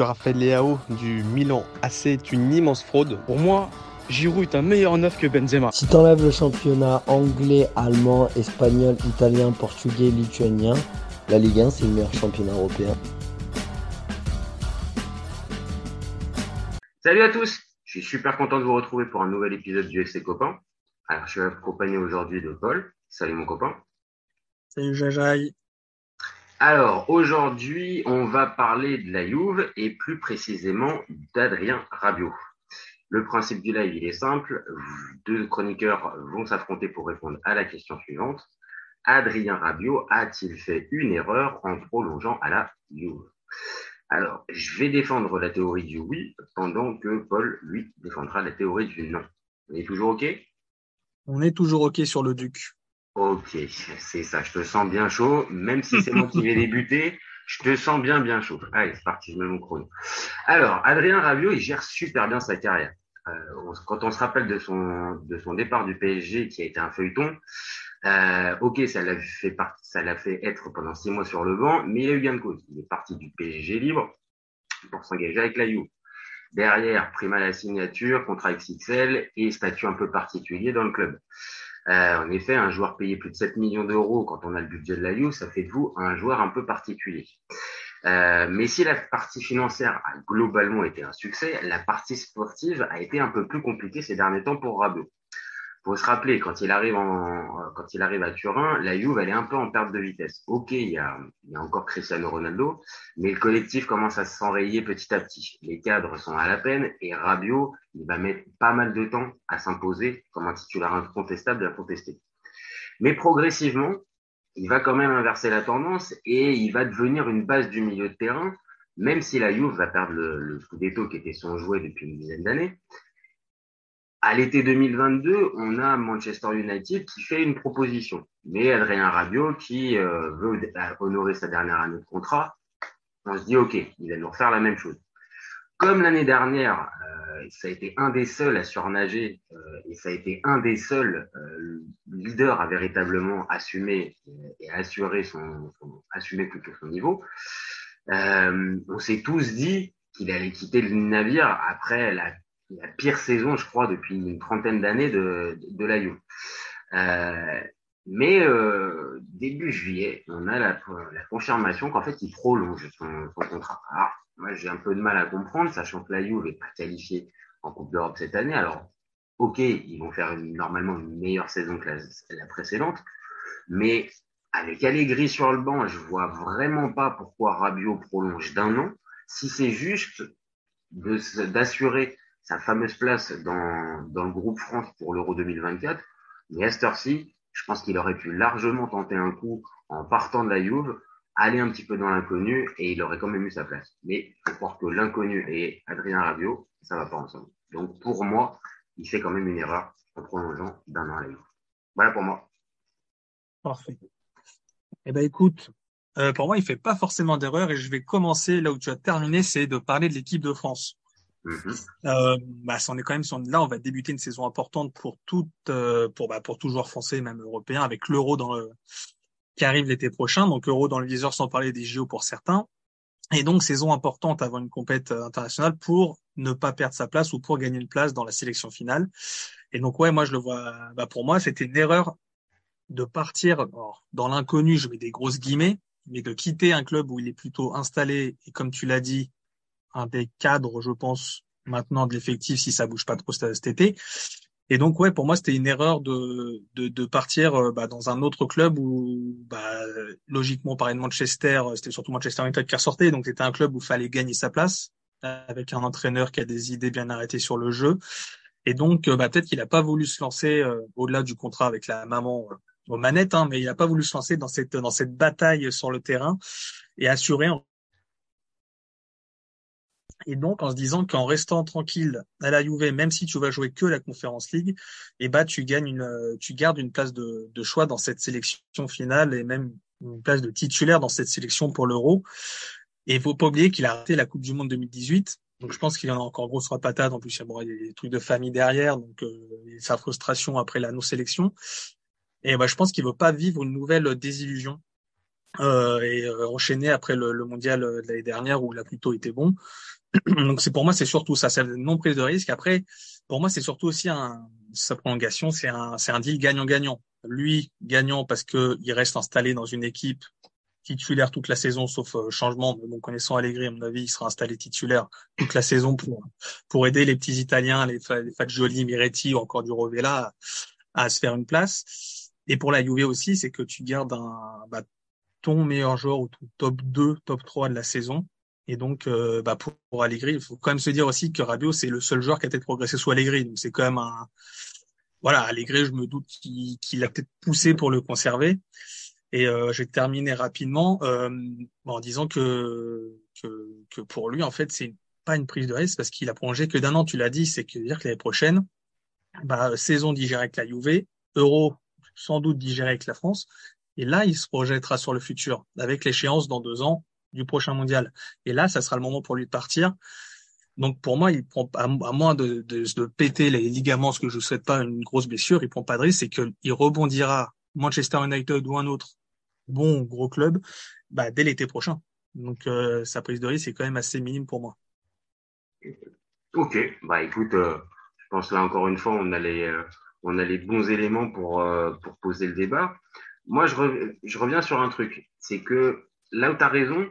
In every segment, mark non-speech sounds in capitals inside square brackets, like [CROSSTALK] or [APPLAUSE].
Raphaël Leao du Milan AC est une immense fraude. Pour moi, Giroud est un meilleur neuf que Benzema. Si t'enlèves le championnat anglais, allemand, espagnol, italien, portugais, lituanien, la Ligue 1 c'est le meilleur championnat européen. Salut à tous, je suis super content de vous retrouver pour un nouvel épisode du FC Copain. Alors je suis accompagné aujourd'hui de Paul. Salut mon copain. Salut Jajaï. Alors, aujourd'hui, on va parler de la Juve et plus précisément d'Adrien Rabiot. Le principe du live, il est simple. Deux chroniqueurs vont s'affronter pour répondre à la question suivante. Adrien Rabiot a-t-il fait une erreur en prolongeant à la Juve? Alors, je vais défendre la théorie du oui pendant que Paul, lui, défendra la théorie du non. On est toujours OK? On est toujours OK sur le Duc. Ok, c'est ça, je te sens bien chaud, même si c'est moi qui vais débuter, je te sens bien bien chaud. Allez, c'est parti, je mets mon chrono. Alors, Adrien Rabiot, il gère super bien sa carrière. Euh, quand on se rappelle de son départ du PSG, qui a été un feuilleton, euh, ok, ça l'a fait ça l'a fait être pendant six mois sur le banc, mais il a eu gain de cause. Il est parti du PSG libre pour s'engager avec la Juve. Derrière, prima la signature, contrat XXL et statut un peu particulier dans le club. Euh, en effet, un joueur payé plus de 7 millions d'euros quand on a le budget de la Juve, ça fait de vous un joueur un peu particulier. Euh, mais si la partie financière a globalement été un succès, la partie sportive a été un peu plus compliquée ces derniers temps pour Rabiot faut se rappeler, quand il arrive en, quand il arrive à Turin, la Juve, elle est un peu en perte de vitesse. Ok, il y a, encore Cristiano Ronaldo, mais le collectif commence à s'enrayer petit à petit. Les cadres sont à la peine et Rabiot, il va mettre pas mal de temps à s'imposer comme un titulaire incontestable et incontesté. Mais progressivement, il va quand même inverser la tendance et il va devenir une base du milieu de terrain, même si la Juve va perdre le, le Scudetto qui était son jouet depuis une dizaine d'années. À l'été 2022, on a Manchester United qui fait une proposition, mais Adrien Rabiot qui euh, veut honorer sa dernière année de contrat, on se dit ok, il va nous refaire la même chose. Comme l'année dernière, euh, ça a été un des seuls à surnager euh, et ça a été un des seuls leaders à véritablement assumer et assurer son, son assumer plutôt son niveau. on s'est tous dit qu'il allait quitter le navire après la la pire saison, je crois, depuis une trentaine d'années de, de, Juve. Euh, mais euh, début juillet, on a la, la confirmation qu'en fait, il prolonge son, son contrat. Alors, moi, j'ai un peu de mal à comprendre, sachant que la Juve n'est pas qualifiée en Coupe d'Europe cette année. Alors, ok, ils vont faire normalement une meilleure saison que la, la précédente, mais avec Allegri sur le banc, je vois vraiment pas pourquoi Rabiot prolonge d'un an. Si c'est juste d'assurer sa fameuse place dans, le groupe France pour l'Euro 2024. Mais à je pense qu'il aurait pu largement tenter un coup en partant de la Juve, aller un petit peu dans l'inconnu et il aurait quand même eu sa place. Mais faut croire que l'inconnu et Adrien Rabiot, ça va pas ensemble. Donc pour moi, il fait quand même une erreur en prolongeant d'un an à la Juve. Voilà pour moi. Parfait. Eh ben écoute, euh, pour moi, il fait pas forcément d'erreur et je vais commencer là où tu as terminé, c'est de parler de l'équipe de France. Mhm. Euh, bah, on est quand même sur, là, on va débuter une saison importante pour tout, euh, pour bah, pour tout joueur français, même européen, avec l'Euro dans le, qui arrive l'été prochain. Donc Euro dans le viseur, sans parler des JO pour certains. Et donc saison importante avant une compète euh, internationale pour ne pas perdre sa place ou pour gagner une place dans la sélection finale. Et donc ouais, moi je le vois. Bah, pour moi, c'était une erreur de partir dans l'inconnu. Je mets des grosses guillemets, mais de quitter un club où il est plutôt installé et comme tu l'as dit, un des cadres, je pense, maintenant de l'effectif si ça bouge pas trop cet été. Et donc ouais, pour moi c'était une erreur de de, de partir euh, bah, dans un autre club où bah, logiquement pareil de Manchester, c'était surtout Manchester United qui ressortait, donc c'était un club où fallait gagner sa place avec un entraîneur qui a des idées bien arrêtées sur le jeu. Et donc euh, bah, peut-être qu'il a pas voulu se lancer euh, au-delà du contrat avec la maman aux manettes, hein, mais il a pas voulu se lancer dans cette dans cette bataille sur le terrain et assurer et donc, en se disant qu'en restant tranquille à la Juve, même si tu vas jouer que la Conference League, eh ben, tu gagnes une, tu gardes une place de, de choix dans cette sélection finale et même une place de titulaire dans cette sélection pour l'Euro. Et il faut pas oublier qu'il a raté la Coupe du Monde 2018. Donc, je pense qu'il en a encore gros sur la patate. En plus, il y a des trucs de famille derrière. Donc, euh, sa frustration après la non-sélection. Et ben, je pense qu'il veut pas vivre une nouvelle désillusion euh, et euh, enchaîner après le, le mondial de l'année dernière où il a plutôt été bon. [CLEARS THROAT] Donc c'est pour moi c'est surtout ça, c'est non prise de risque. Après pour moi c'est surtout aussi un sa prolongation, c'est un c'est un deal gagnant-gagnant. Lui gagnant parce que il reste installé dans une équipe titulaire toute la saison, sauf euh, changement. Mais bon, connaissant Allegri, à mon avis, il sera installé titulaire toute la saison pour pour aider les petits Italiens, les, les Fagioli, Miretti ou encore du Rovella à, à, se faire une place. Et pour la Juve aussi, c'est que tu gardes un bah, ton meilleur joueur ou ton top 2, top 3 de la saison. Et donc, euh, bah pour, pour, Allegri, il faut quand même se dire aussi que Rabiot, c'est le seul joueur qui a peut-être progressé sous Allegri. Donc, c'est quand même un... Voilà, Allegri, je me doute qu'il qu a peut-être poussé pour le conserver. Et euh, je vais terminer rapidement euh, en disant que, que, que pour lui, en fait, c'est pas une prise de risque parce qu'il a prolongé que d'un an. Tu l'as dit, c'est que dire que l'année prochaine, bah, saison digérée avec la Juve, Euro sans doute digéré avec la France, et là, il se projettera sur le futur avec l'échéance dans deux ans du prochain mondial. Et là, ça sera le moment pour lui de partir. Donc pour moi, il prend à, moins de, de, péter les ligaments, ce que je ne souhaite pas une grosse blessure, il prend pas de risque, c'est qu'il rebondira Manchester United ou un autre bon gros club bah, dès l'été prochain. Donc euh, sa prise de risque est quand même assez minime pour moi. Ok, bah écoute, euh, je pense là encore une fois, on a les, euh, on a les bons éléments pour, pour poser le débat. Moi, je, je reviens sur un truc, c'est que là où tu as raison,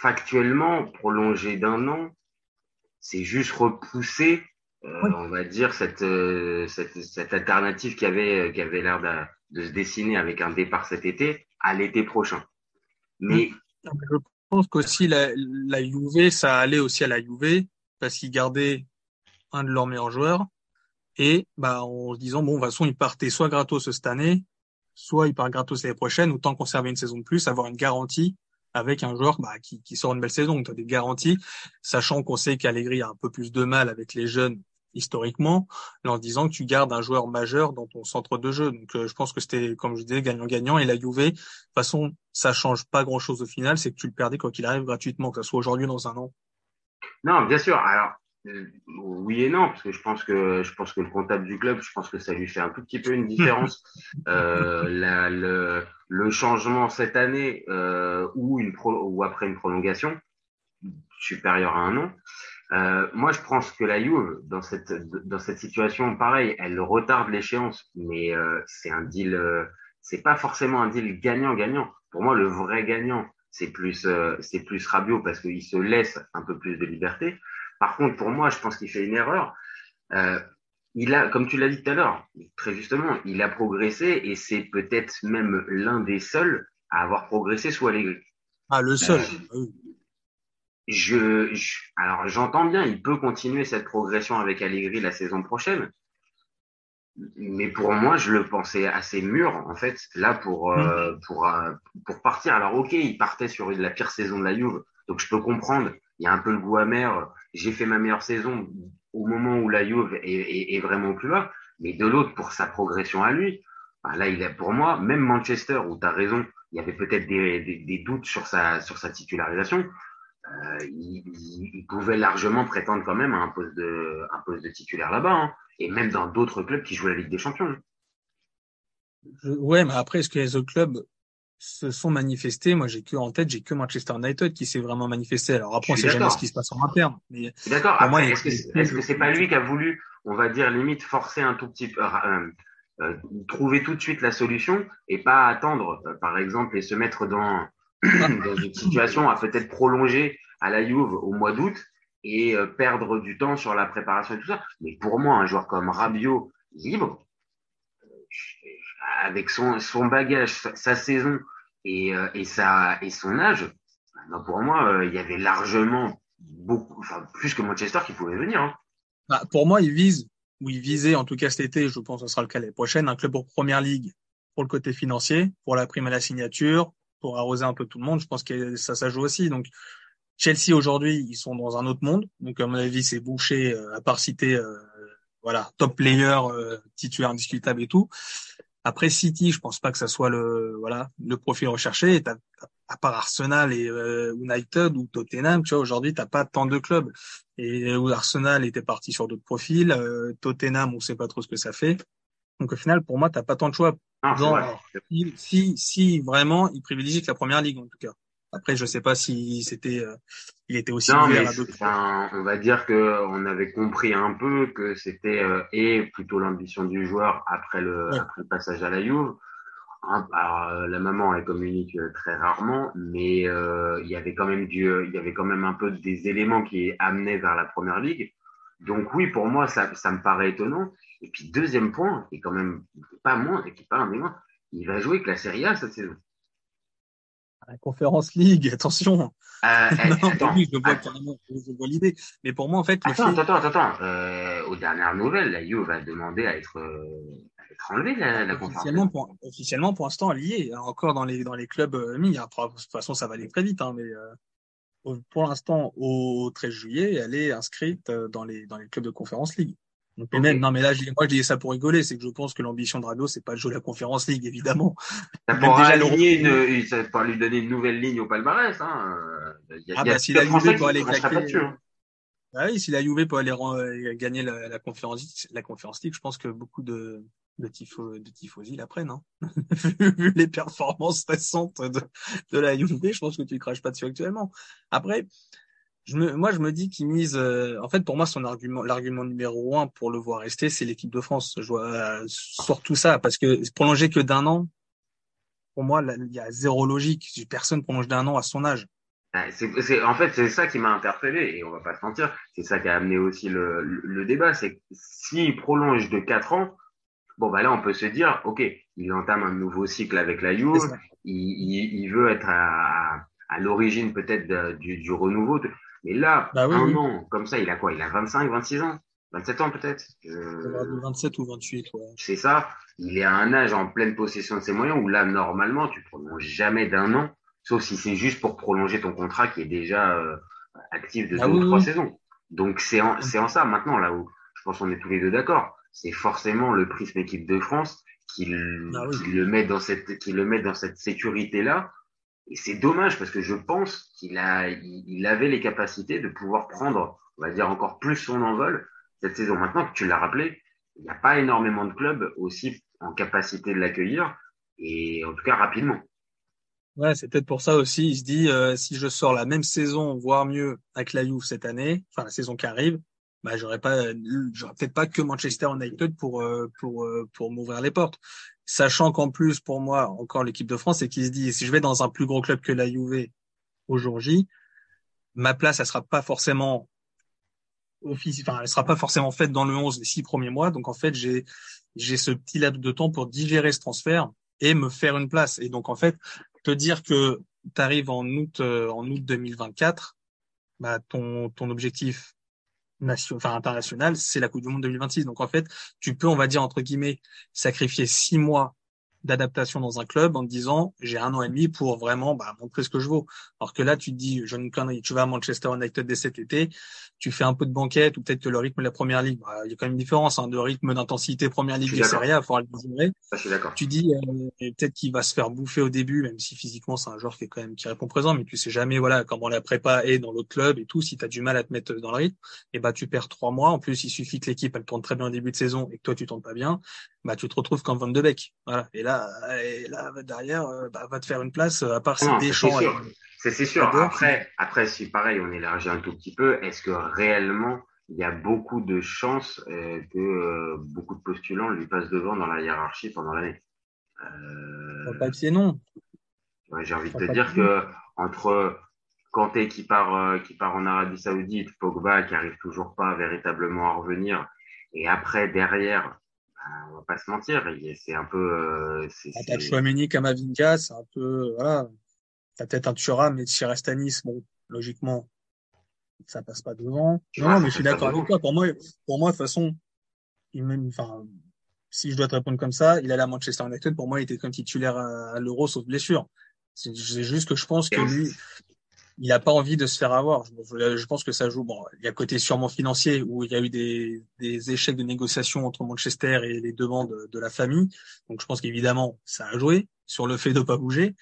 factuellement, prolonger d'un an, c'est juste repousser euh, oui. on va dire cette, euh, cette, cette alternative qui avait qui avait l'air de, de, se dessiner avec un départ cet été à l'été prochain. Mais je pense qu'aussi la, la Juve, ça allait aussi à la Juve parce qu'ils gardaient un de leurs meilleurs joueurs et bah en se disant bon de toute façon ils partaient soit gratos cette année, soit ils partent gratos l'année prochaine, autant conserver une saison de plus, avoir une garantie avec un joueur bah, qui, qui sort une belle saison. Tu as des garanties, sachant qu'on sait qu'Allegri a un peu plus de mal avec les jeunes historiquement, en disant que tu gardes un joueur majeur dans ton centre de jeu. Donc euh, je pense que c'était, comme je disais, gagnant-gagnant. Et la Juve, de toute façon, ça change pas grand-chose au final, c'est que tu le perdais quoi qu'il arrive gratuitement, que ce soit aujourd'hui ou dans un an. Non, bien sûr. Alors oui et non, parce que je pense que je pense que le comptable du club, je pense que ça lui fait un tout petit peu une différence. [LAUGHS] euh, la, le, le changement cette année euh, ou une pro, ou après une prolongation supérieure à un an. Euh, moi, je pense que la Juve, dans cette dans cette situation, pareil, elle retarde l'échéance, mais c'est un deal, c'est pas forcément un deal gagnant-gagnant. Pour moi, le vrai gagnant, c'est plus c'est plus Rabiot parce qu'il se laisse un peu plus de liberté. Par contre, pour moi, je pense qu'il fait une erreur. Euh, il a, comme tu l'as dit tout à l'heure, très justement, il a progressé et c'est peut-être même l'un des seuls à avoir progressé sous Allegri. Ah, le seul. Euh, je, je, alors j'entends bien, il peut continuer cette progression avec Allegri la saison prochaine, mais pour moi, je le pensais assez mûr en fait là pour euh, pour euh, pour partir. Alors ok, il partait sur la pire saison de la Juve, donc je peux comprendre. Il y a un peu le goût amer. J'ai fait ma meilleure saison au moment où la Juve est, est, est vraiment plus là, mais de l'autre pour sa progression à lui. Ben là, il est pour moi, même Manchester où tu as raison, il y avait peut-être des, doutes sur sa sur sa titularisation euh, il, il, pouvait largement prétendre quand même à un poste de, un poste de titulaire là-bas, hein, et même dans d'autres clubs qui jouent la Ligue des Champions. Je, ouais, mais après, est-ce que les autres clubs se sont manifestés Moi, j'ai que en tête, j'ai que Manchester United qui s'est vraiment manifesté. Alors après, on sait jamais ce qui se passe en interne. Mais d'accord. Est-ce que c'est -ce c'est pas lui qui a voulu, on va dire limite, forcer un tout petit peu, euh, euh, trouver tout de suite la solution et pas attendre, euh, par exemple, et se mettre dans [CLEARS THROAT] dans une situation à peut-être prolonger à la Juve au mois d'août et perdre du temps sur la préparation et tout ça. Mais pour moi, un joueur comme Rabiot libre, avec son, son bagage, sa, sa saison et, euh, et, sa, et son âge, ben pour moi, il y avait largement beaucoup, enfin, plus que Manchester qui pouvait venir. Hein. Bah, pour moi, il vise, ou il visait, en tout cas cet été, je pense que ce sera le cas l'année prochaine, un club pour première ligue pour le côté financier, pour la prime à la signature, pour arroser un peu tout le monde. Je pense que ça, ça joue aussi. Donc, Chelsea aujourd'hui, ils sont dans un autre monde. Donc, à mon avis, c'est bouché, euh, à part citer, euh, voilà, top player, euh, titulaire indiscutable et tout. Après City, je pense pas que ça soit le, voilà, le profil recherché. Et à part Arsenal et euh, United ou Tottenham, tu vois, aujourd'hui, t'as pas tant de clubs. Et où Arsenal était parti sur d'autres profils, euh, Tottenham, on sait pas trop ce que ça fait. Donc au final, pour moi, t'as pas tant de choix. Dans- vrai. si, si vraiment, il privilégie que la première ligue en tout cas. Après, je sais pas si c'était, euh, il était aussi Non, ouvert mais à d'autres. enfin, on va dire que on avait compris un peu que c'était euh, et plutôt l'ambition du joueur après le, Ouais. après le passage à la Juve. Hein, alors, euh, la maman elle communique très rarement, mais euh, il y avait quand même du, il y avait quand même un peu des éléments qui amenaient vers la première ligue. Donc oui, pour moi, ça, ça me paraît étonnant. Et puis deuxième point, et quand même pas moins, et qui pas un des moins, il va jouer avec la Serie A cette saison. La Conférence League, attention. Euh, [LAUGHS] eh, non, attends, oui, je vois attends. carrément, je vois l'idée. Mais pour moi, en fait, Attends, fait, attends, attends, attends. Euh, aux dernières nouvelles, la Juve va demander à être, euh, à être enlevée la, la conférence. officiellement, pour, officiellement, pour l'instant, elle y est. Encore dans les, dans les clubs euh, mis. Après, de toute façon, ça va aller très vite, hein, mais, euh, pour l'instant, au 13 juillet, elle est inscrite dans les, dans les clubs de Conférence League. Donc, même, non, mais là, je dis- moi, je dis ça pour rigoler, c'est que je pense que l'ambition de Rabiot, c'est pas de jouer la Conférence League, évidemment. Ça pourra le- aligner une, ça pourra lui donner une nouvelle ligne au palmarès, hein. Il y a, Ah il y a bah, si la Juve peut aller claquer, hein. Ah oui, si la Juve peut aller euh, gagner la, la conférence, la conférence League, je pense que beaucoup de, de, tifo, de tifosi la prennent. Hein. [LAUGHS] vu, les performances récentes de, de la Juve, je pense que tu ne craches pas dessus actuellement. Après, je me, moi, je me dis qu'il mise. euh, en fait, pour moi, son argument, l'argument numéro un pour le voir rester, c'est l'équipe de France. Je vois euh, surtout ça, parce que prolonger que d'un an, pour moi, il y a zéro logique. Personne prolonge d'un an à son âge. Ah, C'est, en fait, c'est ça qui m'a interpellé, et on va pas se mentir, c'est ça qui a amené aussi le, le, le débat, c'est que s'il prolonge de 4 ans, bon, bah là, on peut se dire, ok, il entame un nouveau cycle avec la Juve, il, il, il veut être à, à, l'origine peut-être du, du renouveau. Mais là, Bah oui, un oui. an, comme ça, il a quoi? Il a 25, 26 ans? 27 ans peut-être? Il va avoir Euh, 27 ou 28, ouais. C'est ça. Il est à un âge en pleine possession de ses moyens où là, normalement, tu prolonges jamais d'un an, sauf si c'est juste pour prolonger ton contrat qui est déjà euh, actif de Ah deux oui, ou trois saisons. Donc c'est en, c'est en ça maintenant là où je pense qu'on est tous les deux d'accord. C'est forcément le prisme équipe de France qui, le- Ah oui. qui le met dans cette qui le met dans cette sécurité là. Et c'est dommage parce que je pense qu'il a il, avait les capacités de pouvoir prendre, on va dire encore plus son envol cette saison. Maintenant que tu l'as rappelé, il n'y a pas énormément de clubs aussi en capacité de l'accueillir et en tout cas rapidement. Ouais, c'est peut-être pour ça aussi. Il se dit, euh, si je sors la même saison, voire mieux, avec la Juve cette année, enfin la saison qui arrive, bah j'aurais pas, j'aurais peut-être pas que Manchester United pour euh, pour euh, pour m'ouvrir les portes. Sachant qu'en plus, pour moi, encore l'équipe de France, c'est qu'il se dit, si je vais dans un plus gros club que la Juve au jour J, ma place, elle sera pas forcément offici- enfin, elle sera pas forcément faite dans le 11 les six premiers mois. Donc en fait, j'ai j'ai ce petit laps de temps pour digérer ce transfert et me faire une place. Et donc en fait, te dire que tu arrives en août euh, en août 2024, bah ton ton objectif nation enfin international, c'est la Coupe du monde 2026. Donc en fait, tu peux on va dire entre guillemets sacrifier six mois d'adaptation dans un club en te disant j'ai un an et demi pour vraiment bah, montrer ce que je vaux. Alors que là tu te dis je ne connerie, tu vas à Manchester United dès cet été, tu fais un peu de banquette ou peut-être que le rythme de la première ligue, bah, il y a quand même une différence hein, de rythme d'intensité première ligue et. Serie A, faut le mesurer tu dis euh, peut-être qu'il va se faire bouffer au début, même si physiquement c'est un joueur qui est quand même qui répond présent, mais tu sais jamais voilà comment la prépa est dans l'autre club et tout. Si tu as du mal à te mettre dans le rythme, et bah tu perds trois mois. En plus, il suffit que l'équipe elle tourne très bien au début de saison et que toi tu tournes pas bien, bah tu te retrouves comme Van de Beek. Voilà. Et là, et là derrière, euh, bah, va te faire une place euh, à part si Non, c'est Deschamps. C'est sûr. Après, après, si pareil, on élargit un tout petit peu, est-ce que réellement il y a beaucoup de chances euh, que euh, beaucoup de postulants lui passent devant dans la hiérarchie pendant l'année? Euh, Sur papier non. ouais, J'ai envie de te dire que entre Kanté qui part, euh, qui part en Arabie Saoudite, Pogba qui arrive toujours pas véritablement à revenir, et après derrière, on va pas se mentir, c'est un peu, euh, T'as Chouameni, Kamavinga, c'est un peu voilà. T'as peut-être un Thuram, mais si reste à Nice, bon, logiquement, ça passe pas devant. Non, non, mais je suis d'accord avec toi. Pour moi, pour moi, de toute façon, il même, enfin, si je dois te répondre comme ça, il allait à Manchester United. Pour moi, il était comme titulaire à, l'Euro, sauf blessure. C'est juste que je pense que lui, il a pas envie de se faire avoir. Je, je pense que ça joue. Bon, il y a côté sûrement financier où il y a eu des, des échecs de négociation entre Manchester et les demandes de, la famille. Donc, je pense qu'évidemment, ça a joué sur le fait de pas bouger.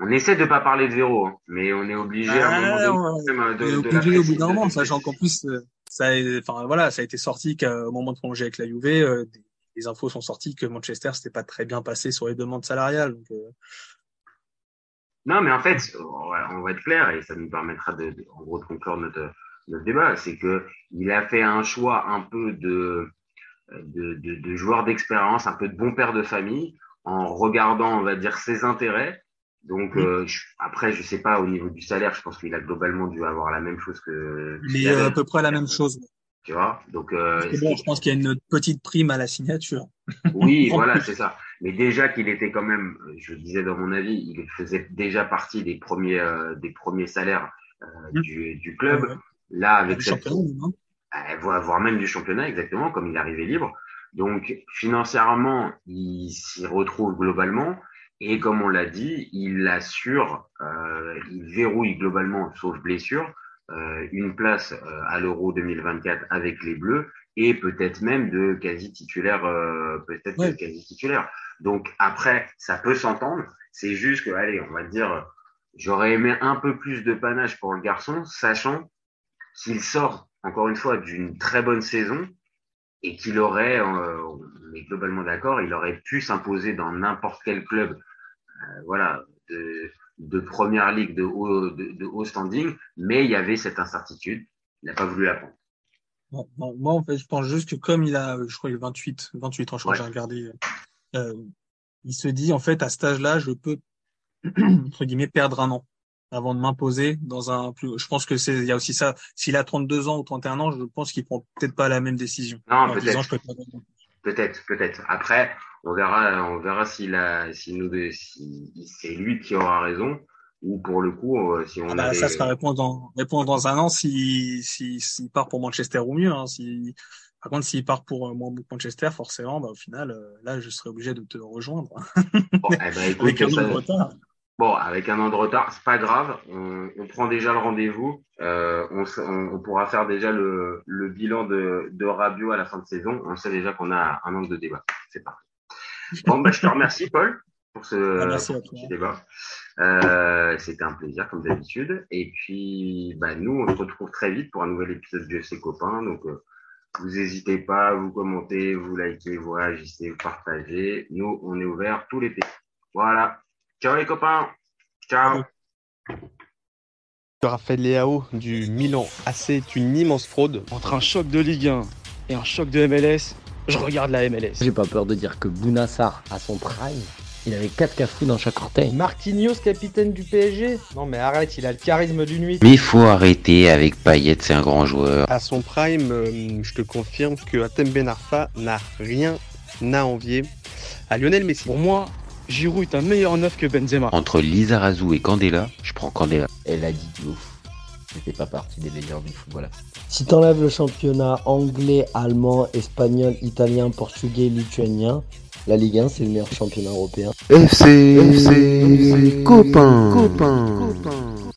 On essaie de pas parler de Véro, hein, mais on est obligé à un Ah, moment on- donné, de, de au la PG, au bout d'un moment, de- sachant qu'en plus, euh, ça, enfin voilà, ça a été sorti qu'au moment de prolonger avec la Juve, euh, des, les infos sont sorties que Manchester s'était pas très bien passé sur les demandes salariales. Donc, euh, Non, mais en fait, on va, être clair et ça nous permettra de, en gros de conclure notre, notre débat. C'est que il a fait un choix un peu de, de, de, de joueur d'expérience, un peu de bon père de famille, en regardant, on va dire, ses intérêts. Donc Oui. euh, je- après, je sais pas au niveau du salaire, je pense qu'il a globalement dû avoir la même chose que. mais euh, à peu près la même chose. Tu vois? Donc euh, bon, je pense qu'il y a une petite prime à la signature. Oui, [LAUGHS] voilà, c'est ça. Mais déjà qu'il était quand même, je le disais dans mon avis, il faisait déjà partie des premiers euh, des premiers salaires euh, Mm. du, du club. Ouais, ouais. Là, avec Du cette, voire même du championnat, exactement, comme il arrivé libre. Donc financièrement, il s'y retrouve globalement. Et comme on l'a dit, il assure, euh, il verrouille globalement, sauf blessure, euh, une place euh, à l'Euro 2024 avec les Bleus et peut-être même de quasi titulaire, euh, peut-être Ouais. de quasi titulaire. Donc après, ça peut s'entendre. C'est juste que, allez, on va dire, j'aurais aimé un peu plus de panache pour le garçon, sachant qu'il sort encore une fois d'une très bonne saison et qu'il aurait, euh, on est globalement d'accord, il aurait pu s'imposer dans n'importe quel club, euh, voilà, de, de première ligue de haut, de, de haut standing, mais il y avait cette incertitude. Il n'a pas voulu la prendre. Moi, en fait, je pense juste que comme il a, je crois, il a 28, 28 ans, je crois Ouais. j'ai regardé, euh, il se dit, en fait, à cet âge-là, je peux, [CLEARS THROAT] entre guillemets, perdre un an avant de m'imposer dans un plus, je pense que c'est, il y a aussi ça. S'il a 32 ans ou 31 ans, je pense qu'il prend peut-être pas la même décision. Non, peut-être. peux. Peut-être, peut-être. Après, on verra, on verra s'il a, si nous, si c'est lui qui aura raison, ou pour le coup, euh, si on Ah bah, avait, ça sera répondre dans, répondre dans un an si, si, s'il part pour Manchester ou mieux, hein. Si, par contre, s'il part pour euh, Manchester, forcément, bah, au final, euh, là, je serai obligé de te rejoindre. Bon, [LAUGHS] eh ben, écoute, Avec un ça- an de retard. Bon, avec un an de retard, c'est pas grave. On, on prend déjà le rendez-vous. Euh, on, pourra faire déjà le, le bilan de, de Rabiot à la fin de saison. On sait déjà qu'on a un an de débat. C'est parti. Bon, bah, je te remercie, Paul, pour ce, Ah, merci pour ce débat. Euh, C'était un plaisir, comme d'habitude. Et puis, bah, nous, on se retrouve très vite pour un nouvel épisode de ses copains. Donc, euh, vous n'hésitez pas, vous commentez, vous likez, vous réagissez, vous partagez. Nous, on est ouvert tout l'été. Voilà. Ciao les copains. Ciao. Raphaël Leao du Milan AC est une immense fraude. Entre un choc de Ligue 1 et un choc de MLS, je regarde la MLS. J'ai pas peur de dire que Bounassar, à son prime, il avait 4 cafous dans chaque orteil. Marquinhos, capitaine du PSG Non mais arrête, il a le charisme d'une nuit. Mais il faut arrêter avec Payet, c'est un grand joueur. À son prime, euh, je te confirme que Atem Ben Arfa n'a rien à envier à Lionel Messi. Pour moi, Giroud est un meilleur neuf que Benzema. Entre Lizarazu et Candela, je prends Candela. Elle a dit de ouf. C'était pas partie des meilleurs du football. Si t'enlèves le championnat anglais, allemand, espagnol, italien, portugais, lituanien, la Ligue 1 c'est le meilleur championnat européen. FC, FC, copain, copain.